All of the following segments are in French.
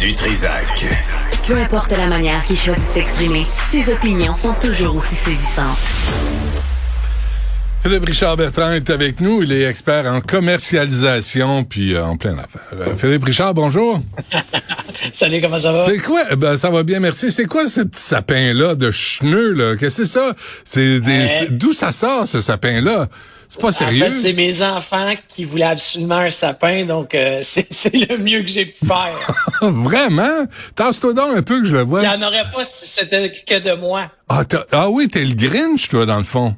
du Trisac. Peu importe la manière qu'il choisit de s'exprimer, ses opinions sont toujours aussi saisissantes. Philippe Richard Bertrand est avec nous. Il est expert en commercialisation puis euh, en plein affaire. Euh, Philippe Richard, bonjour. Salut, comment ça va? C'est quoi? Ben, ça va bien, merci. C'est quoi ce petit sapin-là de cheneux, là? Qu'est-ce que c'est ça? C'est des... Euh, D'où ça sort, ce sapin-là? C'est pas sérieux? En fait, c'est mes enfants qui voulaient absolument un sapin, donc euh, c'est c'est le mieux que j'ai pu faire. Vraiment? Tasse-toi donc un peu que je le vois. Il n'y en aurait pas si c'était que de moi. Ah, t'as- ah oui, t'es le Grinch, toi, dans le fond.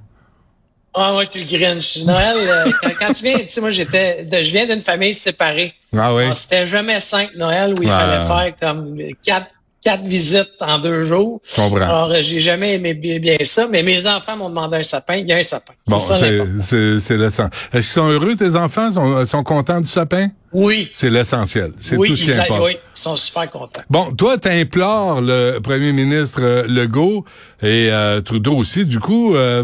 Ah, moi, je suis le Grinch. Noël, euh, quand, quand tu viens, tu sais, moi, j'étais, je viens d'une famille séparée. Ah oui? Alors, C'était jamais cinq Noël où il Ah. fallait faire comme quatre, quatre visites en deux jours. Je comprends. Alors, euh, j'ai jamais aimé bien, ça, mais mes enfants m'ont demandé un sapin. Il y a un sapin. Bon, ça c'est l'important. c'est- c'est l'essentiel. Est-ce qu'ils sont heureux, tes enfants? Sont, sont contents du sapin? Oui. C'est l'essentiel. C'est oui, tout ce qui importe. oui, ils sont super contents. Bon, toi, t'implores le premier ministre euh, Legault et euh, Trudeau aussi, du coup, euh,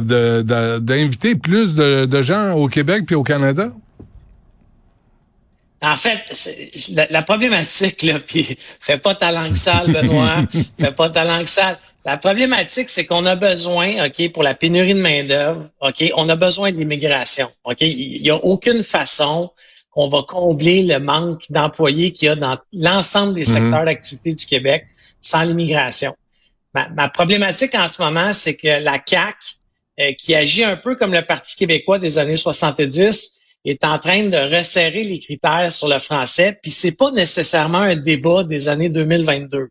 d'inviter plus de, de gens au Québec puis au Canada? En fait, la, la problématique, là, puis fais pas ta langue sale, Benoît, fais pas ta langue sale. La problématique, c'est qu'on a besoin, OK, pour la pénurie de main-d'œuvre, OK, on a besoin de l'immigration. OK? Il n'y a aucune façon qu'on va combler le manque d'employés qu'il y a dans l'ensemble des Mhm. secteurs d'activité du Québec sans l'immigration. Ma, ma problématique en ce moment, c'est que la CAQ, euh, qui agit un peu comme le Parti québécois des années 70, est en train de resserrer les critères sur le français, puis c'est pas nécessairement un débat des années 2022.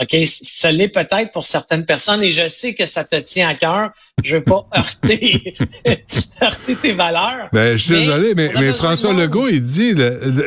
OK, ça l'est peut-être pour certaines personnes et je sais que ça te tient à cœur. Je veux pas heurter, heurter tes valeurs. Ben, je suis Mais désolé, mais, François. Legault, il dit, tu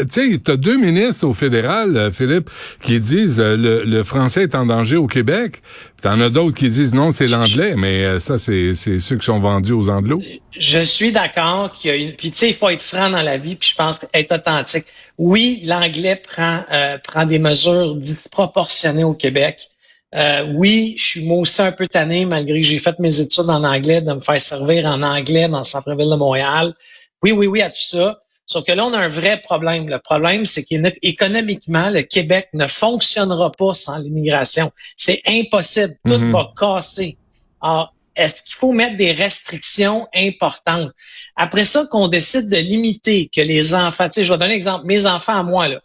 sais, t'as deux ministres au fédéral, euh, Philippe, qui disent euh, le, le français est en danger au Québec. T'en as d'autres qui disent non, c'est l'anglais, mais euh, ça, c'est c'est ceux qui sont vendus aux Anglos. Je suis d'accord qu'il y a une. Puis tu sais, il faut être franc dans la vie, puis je pense être authentique. Oui, l'anglais prend euh, prend des mesures disproportionnées au Québec. Euh, oui, je suis moi aussi un peu tanné, malgré que j'ai fait mes études en anglais, de me faire servir en anglais dans le centre-ville de Montréal. Oui, oui, oui, à tout ça. Sauf que là, on a un vrai problème. Le problème, c'est qu'économiquement, le Québec ne fonctionnera pas sans l'immigration. C'est impossible. Tout Mhm. va casser. Alors, est-ce qu'il faut mettre des restrictions importantes? Après ça, qu'on décide de limiter, que les enfants, tu sais, je vais donner un exemple, mes enfants à moi, là.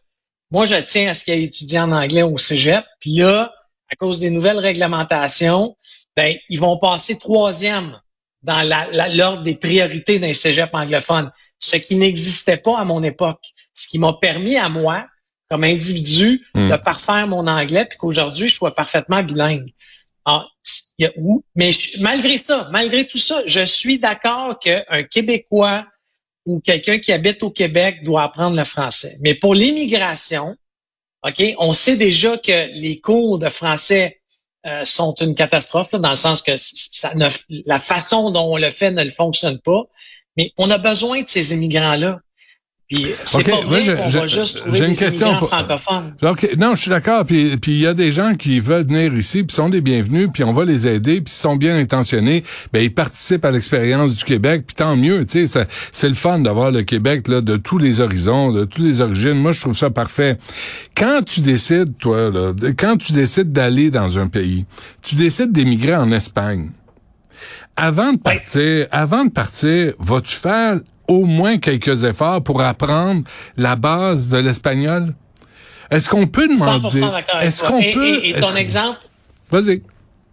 Moi, je tiens à ce qu'ils aient étudié en anglais au cégep. Puis là, à cause des nouvelles réglementations, ben, ils vont passer troisième dans l'ordre des priorités d'un cégep anglophone, ce qui n'existait pas à mon époque. Ce qui m'a permis à moi, comme individu, Mm. de parfaire mon anglais, puis qu'aujourd'hui, je sois parfaitement bilingue. Il y a où? Mais je- malgré ça, malgré tout ça, je suis d'accord qu'un Québécois ou quelqu'un qui habite au Québec doit apprendre le français. Mais pour l'immigration, OK, on sait déjà que les cours de français euh, sont une catastrophe, dans le sens que la façon dont on le fait ne le fonctionne pas. Mais on a besoin de ces immigrants-là. Puis c'est OK, pas moi, vrai j'ai- qu'on j'ai- va juste trouver j'ai une des question pour- francophones. Non, je suis d'accord. Puis il y a des gens qui veulent venir ici, puis sont des bienvenus, puis on va les aider, puis ils sont bien intentionnés. Ben ils participent à l'expérience du Québec, puis tant mieux. Tu sais, c'est le fun d'avoir le Québec là de tous les horizons, de toutes les origines. Moi, je trouve ça parfait. Quand tu décides, toi, là, quand tu décides d'aller dans un pays, tu décides d'émigrer en Espagne. Avant de partir, avant de partir, vas-tu faire au moins quelques efforts pour apprendre la base de l'espagnol? Est-ce qu'on peut demander 100% d'accord avec Est-ce toi. qu'on Et- peut et, et ton exemple, Vas-y.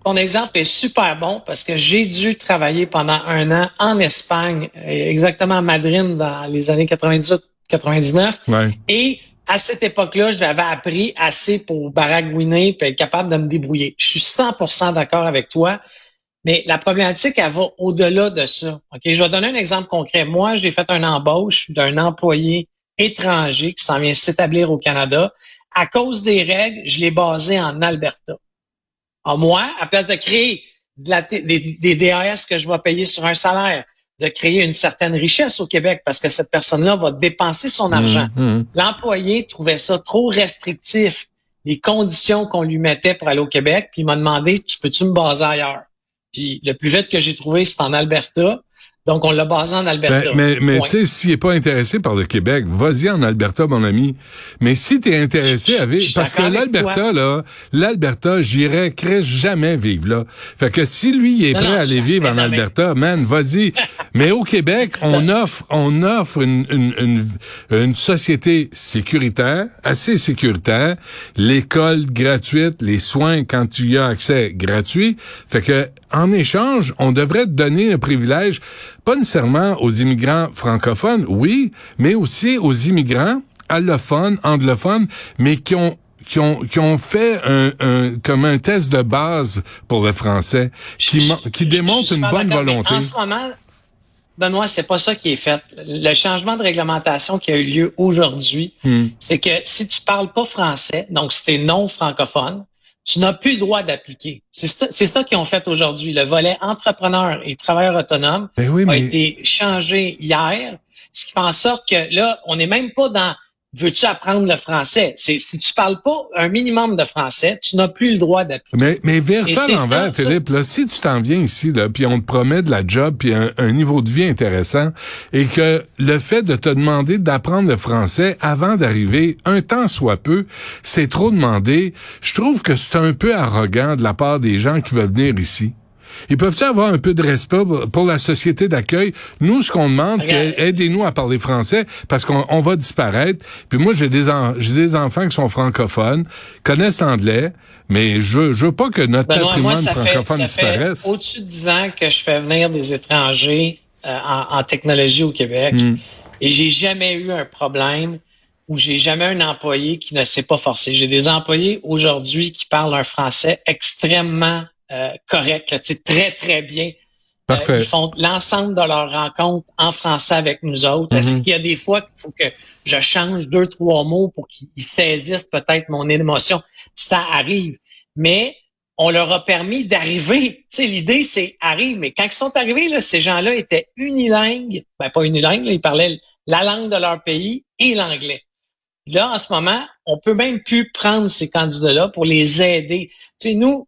ton exemple est super bon parce que j'ai dû travailler pendant un an en Espagne, exactement à Madrid dans les années 98-99. Ouais. Et à cette époque-là, j'avais appris assez pour baragouiner et être capable de me débrouiller. Je suis 100% d'accord avec toi. Mais la problématique, elle va au-delà de ça. Ok, Je vais donner un exemple concret. Moi, j'ai fait un embauche d'un employé étranger qui s'en vient s'établir au Canada. À cause des règles, je l'ai basé en Alberta. Alors moi, à place de créer de la t- des, des DAS que je vais payer sur un salaire, de créer une certaine richesse au Québec parce que cette personne-là va dépenser son argent. Mmh, mmh. L'employé trouvait ça trop restrictif, les conditions qu'on lui mettait pour aller au Québec, puis il m'a demandé, tu peux-tu me baser ailleurs? Le plus vite que j'ai trouvé, c'est en Alberta. Donc, on l'a basé en Alberta. Ben, mais mais tu sais, s'il est pas intéressé par le Québec, vas-y en Alberta, mon ami. Mais si tu es intéressé à vivre, parce que l'Alberta, là, l'Alberta, j'irai jamais vivre là. Fait que si lui il est prêt à aller vivre en Alberta, man, vas-y. mais au Québec, on offre, on offre une, une, une, une société sécuritaire, assez sécuritaire, l'école gratuite, les soins quand tu y as accès gratuit. Fait que en échange, on devrait te donner un privilège, pas nécessairement aux immigrants francophones, oui, mais aussi aux immigrants allophones, anglophones, mais qui ont qui ont qui ont fait un, un comme un test de base pour le français, qui qui démontre une bonne volonté. En ce moment, Benoît, c'est pas ça qui est fait. Le changement de réglementation qui a eu lieu aujourd'hui, hmm. c'est que si tu parles pas français, donc si tu es non francophone, tu n'as plus le droit d'appliquer. C'est ça, ça qu'ils ont fait aujourd'hui. Le volet entrepreneur et travailleur autonome ben a été changé hier, ce qui fait en sorte que là, on n'est même pas dans veux-tu apprendre le français? C'est, si tu parles pas un minimum de français, tu n'as plus le droit d'appliquer. Mais, mais vers ça l'envers, Philippe, là, si tu t'en viens ici, là, puis on te promet de la job, puis un, un, niveau de vie intéressant, et que le fait de te demander d'apprendre le français avant d'arriver, un temps soit peu, c'est trop demandé, je trouve que c'est un peu arrogant de la part des gens qui veulent venir ici. Ils peuvent-ils avoir un peu de respect pour la société d'accueil? Nous, ce qu'on demande, c'est aidez-nous à parler français parce qu'on va disparaître. Puis moi, j'ai des, enfants qui sont francophones, connaissent l'anglais, mais je, je veux pas que notre patrimoine francophone disparaisse. au-dessus de 10 ans que je fais venir des étrangers euh, en, technologie au Québec hmm. et j'ai jamais eu un problème où j'ai jamais un employé qui ne s'est pas forcé. J'ai des employés aujourd'hui qui parlent un français extrêmement euh, correct, là, très, très bien. Euh, ils font l'ensemble de leurs rencontres en français avec nous autres. Est-ce mhm. qu'il y a des fois qu'il faut que je change deux, trois mots pour qu'ils saisissent peut-être mon émotion? Ça arrive. Mais on leur a permis d'arriver. Tu sais, l'idée, c'est arrive. Mais quand ils sont arrivés, là, ces gens-là étaient unilingues. Ben, pas unilingues, ils parlaient la langue de leur pays et l'anglais. Là, en ce moment, on peut même plus prendre ces candidats-là pour les aider. Tu sais, nous,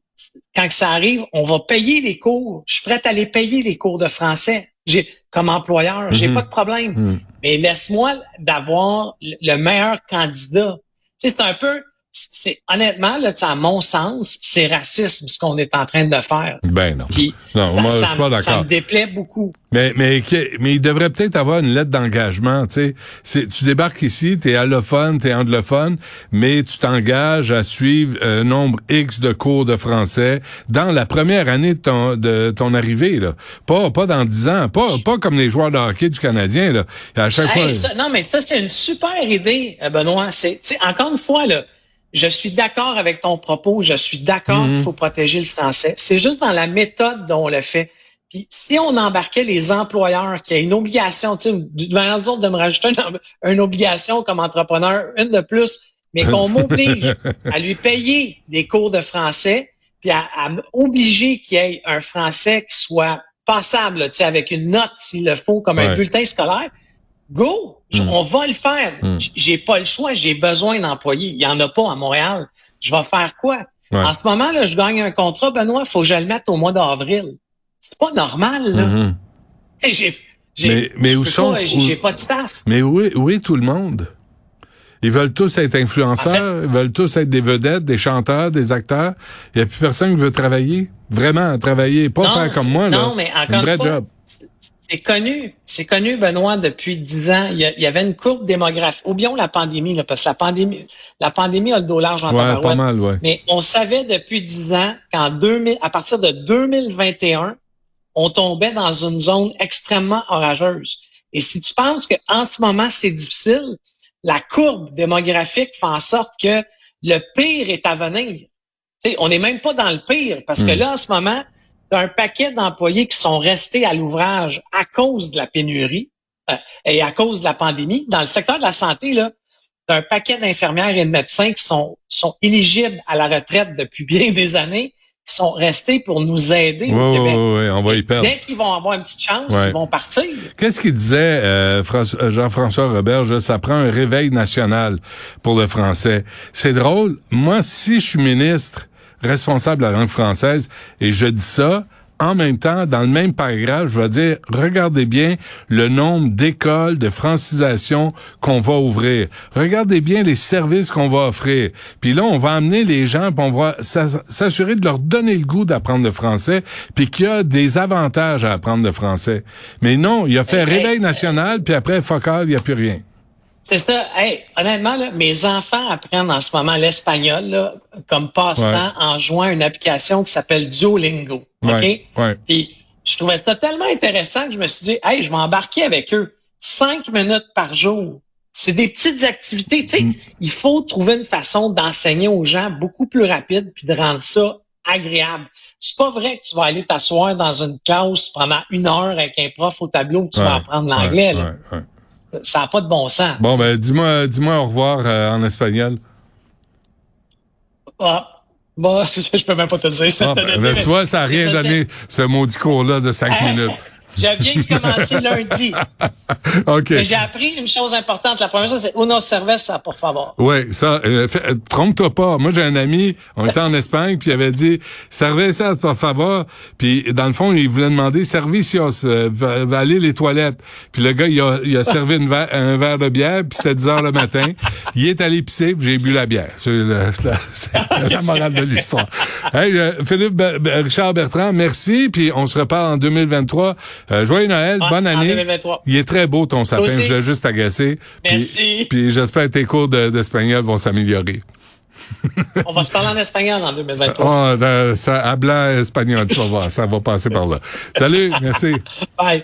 quand ça arrive, on va payer les cours. Je suis prête à les payer les cours de français. J'ai comme employeur, j'ai mhm. pas de problème. Mhm. Mais laisse-moi d'avoir le meilleur candidat. c'est un peu c'est honnêtement là, à mon sens, c'est racisme ce qu'on est en train de faire. Ben non. non, ça, moi, je suis pas d'accord. Ça me déplaît beaucoup. Mais mais mais il devrait peut-être avoir une lettre d'engagement, tu sais. Tu débarques ici, tu es allophone, tu es anglophone, mais tu t'engages à suivre un nombre X de cours de français dans la première année de ton de ton arrivée là. Pas pas dans dix ans, pas pas comme les joueurs de hockey du Canadien là. À chaque fois. non mais ça c'est une super idée euh, Benoît, c'est encore une fois là je suis d'accord avec ton propos, je suis d'accord qu'il mhm. faut protéger le français. C'est juste dans la méthode dont on le fait. Puis si on embarquait les employeurs qui a une obligation, tu sais, de manière de me rajouter une, obligation comme entrepreneur, une de plus, mais qu'on m'oblige à lui payer des cours de français, puis à, m'obliger qu'il y ait un français qui soit passable, tu sais, avec une note s'il le faut, comme un bulletin scolaire, Go! Hmm. On va le faire. Hmm. J'ai pas le choix. J'ai besoin d'employés. Il y en a pas à Montréal. Je vais faire quoi? En ce moment, là, je gagne un contrat, Benoît, faut que je le mette au mois d'avril. C'est pas normal, là. Hmm. J'ai, mais, mais où sont, j'ai pas de staff. Mais où est, où est tout le monde? Ils veulent tous être influenceurs, ils veulent tous être des vedettes, des chanteurs, des acteurs. Il n'y a plus personne qui veut travailler. Vraiment, travailler. Pas faire comme moi, là. mais Un vrai job. C'est connu, c'est connu, Benoît, depuis dix ans. Il y, avait une courbe démographique. Oublions la pandémie, là, parce que la pandémie, la pandémie a le dos large en ouais, pas mal, ouais. Mais on savait depuis dix ans qu'en 2000, à partir de 2021, on tombait dans une zone extrêmement orageuse. Et si tu penses qu'en ce moment, c'est difficile, la courbe démographique fait en sorte que le pire est à venir. sais, on n'est même pas dans le pire, parce que hmm. là, en ce moment, un paquet d'employés qui sont restés à l'ouvrage à cause de la pénurie euh, et à cause de la pandémie. Dans le secteur de la santé, là, un paquet d'infirmières et de médecins qui sont, sont éligibles à la retraite depuis bien des années, qui sont restés pour nous aider au Québec. Oui, on va y perdre. Dès qu'ils vont avoir une petite chance, ils vont partir. Qu'est-ce qu'il disait euh, euh, Jean-François Roberge? Ça prend un réveil national pour le français. C'est drôle. Moi, si je suis ministre, responsable de la langue française, et je dis ça en même temps, dans le même paragraphe, je vais dire, regardez bien le nombre d'écoles de francisation qu'on va ouvrir. Regardez bien les services qu'on va offrir. Puis là, on va amener les gens, puis on va s'assurer de leur donner le goût d'apprendre le français, puis qu'il y a des avantages à apprendre le français. Mais non, il a fait réveil national, puis après, fuck il n'y a plus rien. C'est ça. Hey, honnêtement, là, mes enfants apprennent en ce moment l'espagnol comme passe-temps en jouant une application qui s'appelle Duolingo. OK? Puis je trouvais ça tellement intéressant que je me suis dit, hey, je vais embarquer avec eux cinq minutes par jour. C'est des petites activités. Tu sais, mm. il faut trouver une façon d'enseigner aux gens beaucoup plus rapide puis de rendre ça agréable. C'est pas vrai que tu vas aller t'asseoir dans une classe pendant une heure avec un prof au tableau que tu vas apprendre l'anglais. Ça n'a pas de bon sens. Bon, ben, dis-moi, dis-moi au revoir euh, en espagnol. Ah. Bon, je peux même pas te le dire. Ah, ben, tu vois, ça n'a rien donné, ce maudit cours-là de cinq minutes. Je viens de commencer lundi. OK. J'ai appris une chose importante. La première chose, c'est uno cerveza, pour favor. Oui, ça, euh, euh, trompe-toi pas. Moi, j'ai un ami, on était en Espagne, puis il avait dit cerveza, pour favor. Puis, dans le fond, il voulait demander servicios, euh, va, aller les toilettes. Puis le gars, il a, il a servi une un verre de bière, puis c'était 10 heures le matin. Il est allé pisser, puis j'ai bu la bière. C'est la, morale de l'histoire. Hey, Philippe Richard Bertrand, merci, puis on se reparle en 2023. Euh, joyeux Noël, bonne année. Il est très beau ton sapin, je l'ai juste agacé. Merci. Puis, j'espère que tes cours d'espagnol vont s'améliorer. On va se parler en espagnol en 2023. Oh, ça, habla espagnol, tu vas voir, ça va passer par là. Salut, merci. Bye.